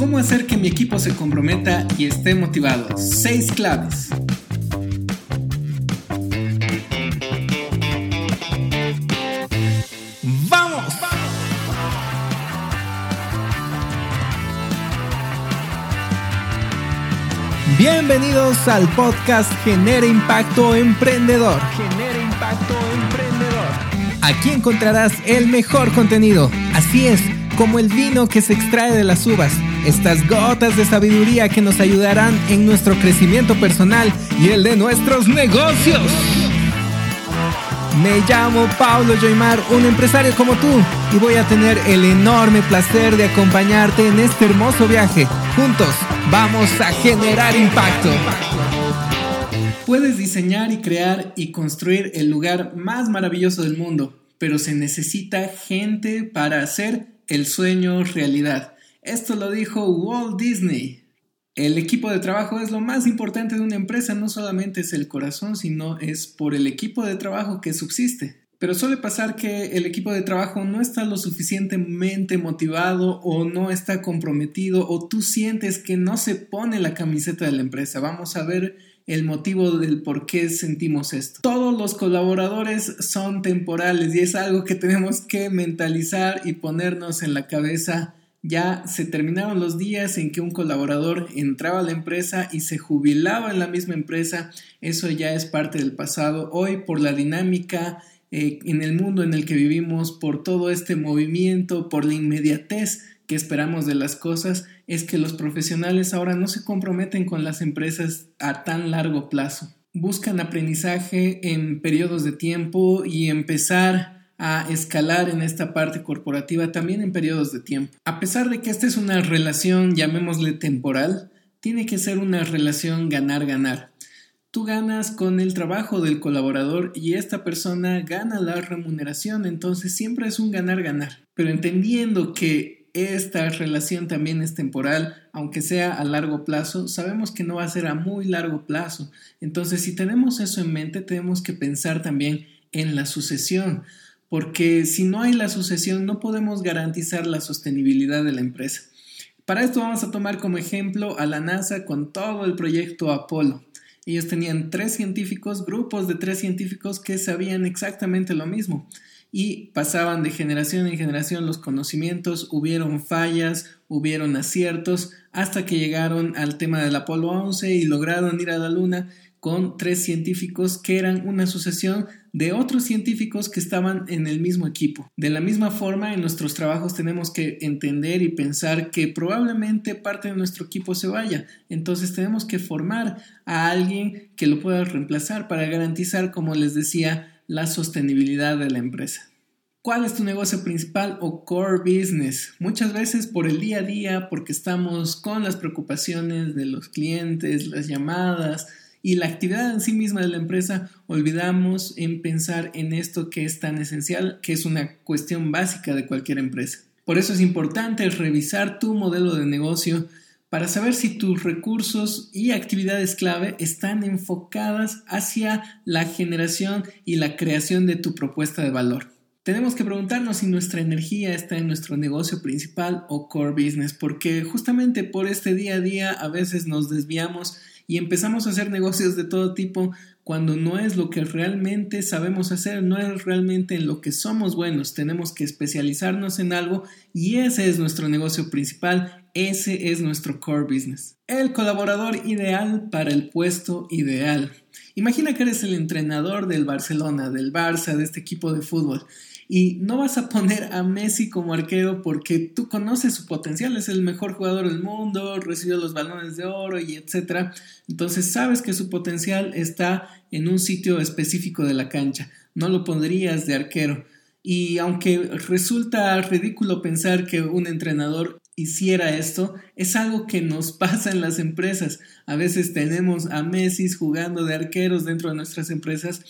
¿Cómo hacer que mi equipo se comprometa y esté motivado? Seis claves. ¡Vamos! Bienvenidos al podcast Genera Impacto Emprendedor. Genera Impacto Emprendedor. Aquí encontrarás el mejor contenido. Así es como el vino que se extrae de las uvas, estas gotas de sabiduría que nos ayudarán en nuestro crecimiento personal y el de nuestros negocios. Me llamo Paulo Joymar, un empresario como tú, y voy a tener el enorme placer de acompañarte en este hermoso viaje. Juntos vamos a generar impacto. Puedes diseñar y crear y construir el lugar más maravilloso del mundo, pero se necesita gente para hacer el sueño realidad. Esto lo dijo Walt Disney. El equipo de trabajo es lo más importante de una empresa, no solamente es el corazón, sino es por el equipo de trabajo que subsiste. Pero suele pasar que el equipo de trabajo no está lo suficientemente motivado o no está comprometido o tú sientes que no se pone la camiseta de la empresa. Vamos a ver el motivo del por qué sentimos esto. Todos los colaboradores son temporales y es algo que tenemos que mentalizar y ponernos en la cabeza. Ya se terminaron los días en que un colaborador entraba a la empresa y se jubilaba en la misma empresa. Eso ya es parte del pasado. Hoy por la dinámica eh, en el mundo en el que vivimos, por todo este movimiento, por la inmediatez que esperamos de las cosas es que los profesionales ahora no se comprometen con las empresas a tan largo plazo. Buscan aprendizaje en periodos de tiempo y empezar a escalar en esta parte corporativa también en periodos de tiempo. A pesar de que esta es una relación, llamémosle temporal, tiene que ser una relación ganar-ganar. Tú ganas con el trabajo del colaborador y esta persona gana la remuneración, entonces siempre es un ganar-ganar. Pero entendiendo que esta relación también es temporal, aunque sea a largo plazo, sabemos que no va a ser a muy largo plazo. Entonces, si tenemos eso en mente, tenemos que pensar también en la sucesión, porque si no hay la sucesión, no podemos garantizar la sostenibilidad de la empresa. Para esto vamos a tomar como ejemplo a la NASA con todo el proyecto Apolo. Ellos tenían tres científicos, grupos de tres científicos que sabían exactamente lo mismo y pasaban de generación en generación los conocimientos, hubieron fallas, hubieron aciertos, hasta que llegaron al tema del Apolo 11 y lograron ir a la Luna con tres científicos que eran una sucesión de otros científicos que estaban en el mismo equipo. De la misma forma, en nuestros trabajos tenemos que entender y pensar que probablemente parte de nuestro equipo se vaya. Entonces tenemos que formar a alguien que lo pueda reemplazar para garantizar, como les decía, la sostenibilidad de la empresa. ¿Cuál es tu negocio principal o core business? Muchas veces por el día a día, porque estamos con las preocupaciones de los clientes, las llamadas y la actividad en sí misma de la empresa, olvidamos en pensar en esto que es tan esencial, que es una cuestión básica de cualquier empresa. Por eso es importante revisar tu modelo de negocio, para saber si tus recursos y actividades clave están enfocadas hacia la generación y la creación de tu propuesta de valor. Tenemos que preguntarnos si nuestra energía está en nuestro negocio principal o core business, porque justamente por este día a día a veces nos desviamos y empezamos a hacer negocios de todo tipo cuando no es lo que realmente sabemos hacer, no es realmente en lo que somos buenos. Tenemos que especializarnos en algo y ese es nuestro negocio principal, ese es nuestro core business. El colaborador ideal para el puesto ideal. Imagina que eres el entrenador del Barcelona, del Barça, de este equipo de fútbol y no vas a poner a Messi como arquero porque tú conoces su potencial, es el mejor jugador del mundo, recibió los balones de oro y etcétera. Entonces sabes que su potencial está en un sitio específico de la cancha, no lo pondrías de arquero. Y aunque resulta ridículo pensar que un entrenador hiciera esto, es algo que nos pasa en las empresas. A veces tenemos a Messi jugando de arqueros dentro de nuestras empresas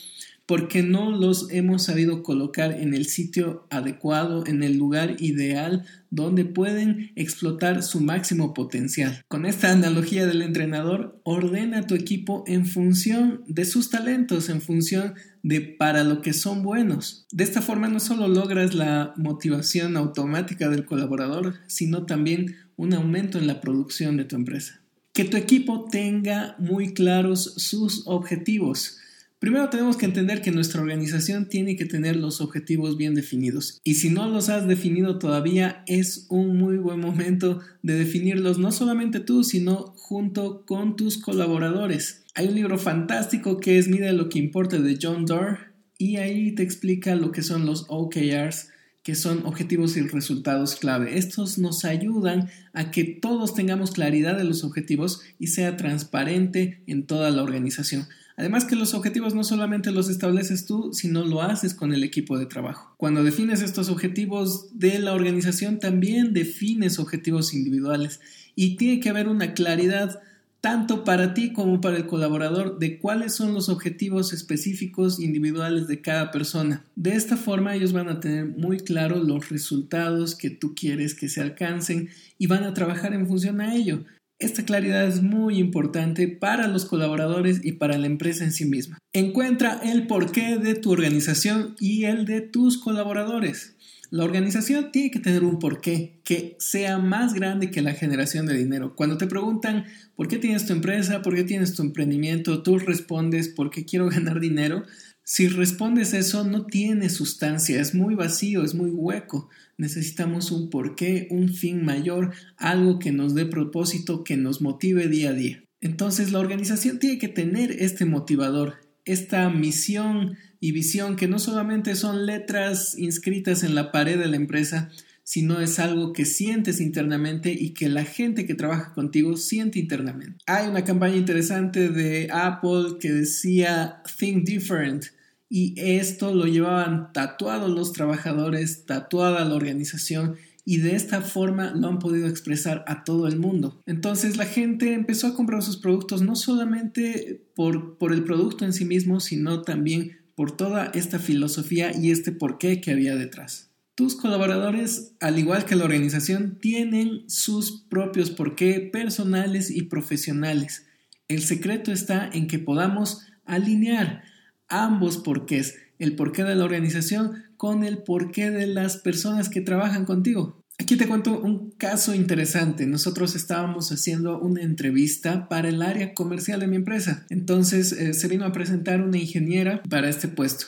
porque no los hemos sabido colocar en el sitio adecuado, en el lugar ideal donde pueden explotar su máximo potencial. Con esta analogía del entrenador, ordena tu equipo en función de sus talentos, en función de para lo que son buenos. De esta forma no solo logras la motivación automática del colaborador, sino también un aumento en la producción de tu empresa. Que tu equipo tenga muy claros sus objetivos. Primero tenemos que entender que nuestra organización tiene que tener los objetivos bien definidos. Y si no los has definido todavía, es un muy buen momento de definirlos no solamente tú, sino junto con tus colaboradores. Hay un libro fantástico que es Mide lo que importa de John Doerr y ahí te explica lo que son los OKRs, que son objetivos y resultados clave. Estos nos ayudan a que todos tengamos claridad de los objetivos y sea transparente en toda la organización. Además que los objetivos no solamente los estableces tú, sino lo haces con el equipo de trabajo. Cuando defines estos objetivos de la organización, también defines objetivos individuales y tiene que haber una claridad tanto para ti como para el colaborador de cuáles son los objetivos específicos individuales de cada persona. De esta forma ellos van a tener muy claro los resultados que tú quieres que se alcancen y van a trabajar en función a ello. Esta claridad es muy importante para los colaboradores y para la empresa en sí misma. Encuentra el porqué de tu organización y el de tus colaboradores. La organización tiene que tener un porqué que sea más grande que la generación de dinero. Cuando te preguntan por qué tienes tu empresa, por qué tienes tu emprendimiento, tú respondes porque quiero ganar dinero. Si respondes eso, no tiene sustancia, es muy vacío, es muy hueco. Necesitamos un porqué, un fin mayor, algo que nos dé propósito, que nos motive día a día. Entonces la organización tiene que tener este motivador, esta misión y visión que no solamente son letras inscritas en la pared de la empresa, sino es algo que sientes internamente y que la gente que trabaja contigo siente internamente. Hay una campaña interesante de Apple que decía Think Different y esto lo llevaban tatuado los trabajadores, tatuada la organización y de esta forma lo han podido expresar a todo el mundo. Entonces la gente empezó a comprar sus productos no solamente por, por el producto en sí mismo, sino también por toda esta filosofía y este porqué que había detrás. Tus colaboradores, al igual que la organización, tienen sus propios porqué personales y profesionales. El secreto está en que podamos alinear ambos porqués, el porqué de la organización con el porqué de las personas que trabajan contigo. Aquí te cuento un caso interesante. Nosotros estábamos haciendo una entrevista para el área comercial de mi empresa. Entonces eh, se vino a presentar una ingeniera para este puesto.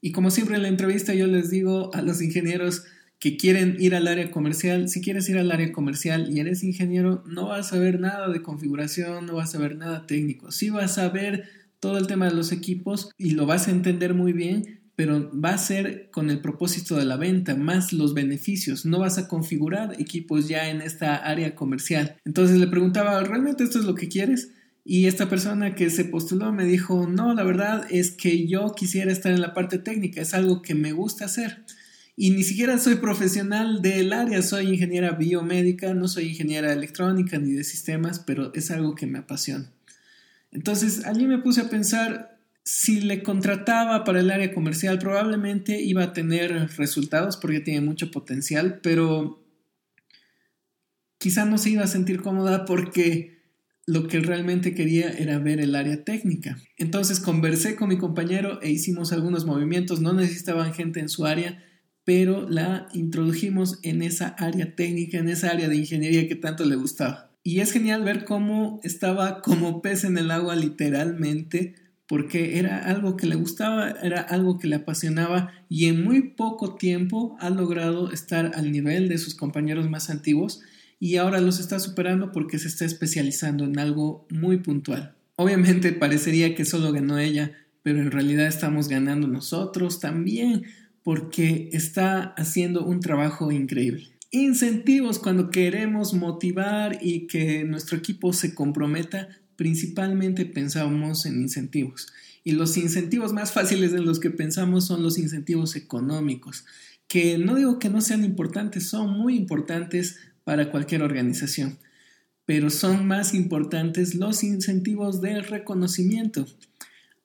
Y como siempre en la entrevista yo les digo a los ingenieros que quieren ir al área comercial, si quieres ir al área comercial y eres ingeniero, no vas a ver nada de configuración, no vas a ver nada técnico. Sí vas a ver todo el tema de los equipos y lo vas a entender muy bien, pero va a ser con el propósito de la venta, más los beneficios. No vas a configurar equipos ya en esta área comercial. Entonces le preguntaba, ¿realmente esto es lo que quieres? Y esta persona que se postuló me dijo, no, la verdad es que yo quisiera estar en la parte técnica, es algo que me gusta hacer. Y ni siquiera soy profesional del área, soy ingeniera biomédica, no soy ingeniera electrónica ni de sistemas, pero es algo que me apasiona. Entonces allí me puse a pensar, si le contrataba para el área comercial, probablemente iba a tener resultados porque tiene mucho potencial, pero quizá no se iba a sentir cómoda porque lo que realmente quería era ver el área técnica. Entonces conversé con mi compañero e hicimos algunos movimientos, no necesitaban gente en su área, pero la introdujimos en esa área técnica, en esa área de ingeniería que tanto le gustaba. Y es genial ver cómo estaba como pez en el agua literalmente, porque era algo que le gustaba, era algo que le apasionaba y en muy poco tiempo ha logrado estar al nivel de sus compañeros más antiguos y ahora los está superando porque se está especializando en algo muy puntual. Obviamente parecería que solo ganó ella, pero en realidad estamos ganando nosotros también porque está haciendo un trabajo increíble. Incentivos cuando queremos motivar y que nuestro equipo se comprometa, principalmente pensamos en incentivos. Y los incentivos más fáciles en los que pensamos son los incentivos económicos, que no digo que no sean importantes, son muy importantes para cualquier organización, pero son más importantes los incentivos de reconocimiento.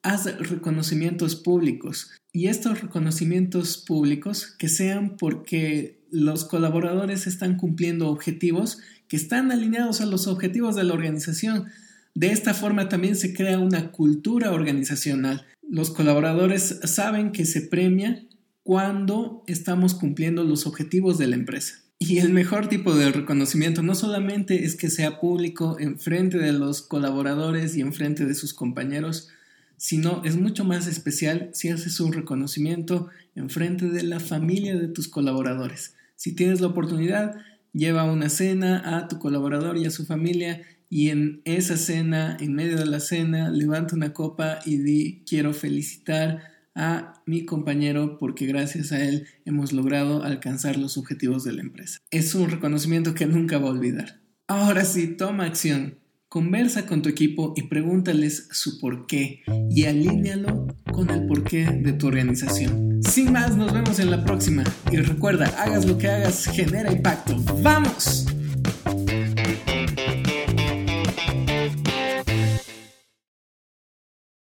Haz reconocimientos públicos y estos reconocimientos públicos que sean porque los colaboradores están cumpliendo objetivos que están alineados a los objetivos de la organización. De esta forma también se crea una cultura organizacional. Los colaboradores saben que se premia cuando estamos cumpliendo los objetivos de la empresa. Y el mejor tipo de reconocimiento no solamente es que sea público en frente de los colaboradores y en frente de sus compañeros, sino es mucho más especial si haces un reconocimiento en frente de la familia de tus colaboradores. Si tienes la oportunidad, lleva una cena a tu colaborador y a su familia y en esa cena, en medio de la cena, levanta una copa y di quiero felicitar a mi compañero porque gracias a él hemos logrado alcanzar los objetivos de la empresa. Es un reconocimiento que nunca va a olvidar. Ahora sí, toma acción. Conversa con tu equipo y pregúntales su porqué y alínealo con el porqué de tu organización. Sin más, nos vemos en la próxima y recuerda, hagas lo que hagas, genera impacto. ¡Vamos!